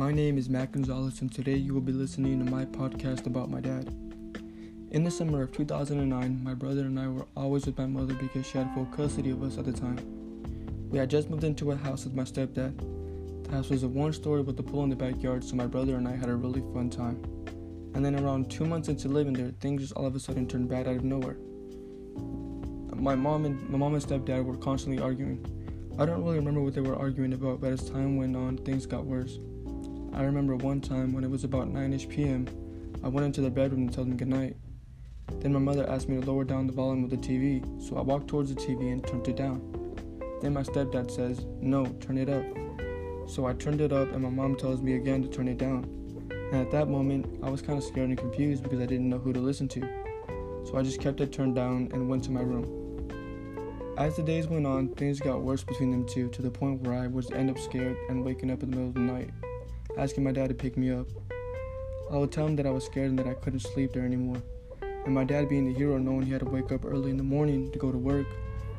My name is Matt Gonzalez, and today you will be listening to my podcast about my dad. In the summer of 2009, my brother and I were always with my mother because she had full custody of us at the time. We had just moved into a house with my stepdad. The house was a one story with a pool in the backyard, so my brother and I had a really fun time. And then, around two months into living there, things just all of a sudden turned bad out of nowhere. My mom and my mom and stepdad were constantly arguing. I don't really remember what they were arguing about, but as time went on, things got worse. I remember one time when it was about 9ish p.m., I went into their bedroom to tell them goodnight. Then my mother asked me to lower down the volume of the TV, so I walked towards the TV and turned it down. Then my stepdad says, No, turn it up. So I turned it up, and my mom tells me again to turn it down. And at that moment, I was kind of scared and confused because I didn't know who to listen to. So I just kept it turned down and went to my room. As the days went on, things got worse between them two to the point where I would end up scared and waking up in the middle of the night, asking my dad to pick me up. I would tell him that I was scared and that I couldn't sleep there anymore. And my dad, being the hero, knowing he had to wake up early in the morning to go to work,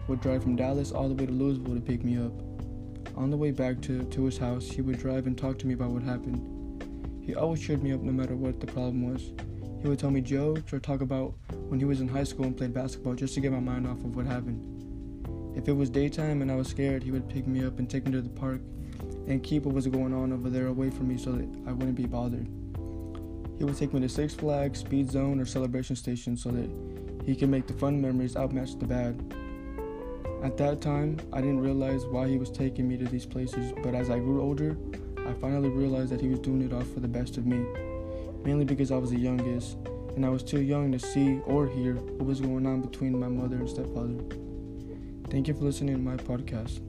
would drive from Dallas all the way to Lewisville to pick me up. On the way back to, to his house, he would drive and talk to me about what happened. He always cheered me up no matter what the problem was. He would tell me jokes or talk about when he was in high school and played basketball just to get my mind off of what happened. If it was daytime and I was scared, he would pick me up and take me to the park and keep what was going on over there away from me so that I wouldn't be bothered. He would take me to Six Flags, Speed Zone, or Celebration Station so that he could make the fun memories outmatch the bad. At that time, I didn't realize why he was taking me to these places, but as I grew older, I finally realized that he was doing it all for the best of me, mainly because I was the youngest and I was too young to see or hear what was going on between my mother and stepfather. Thank you for listening to my podcast.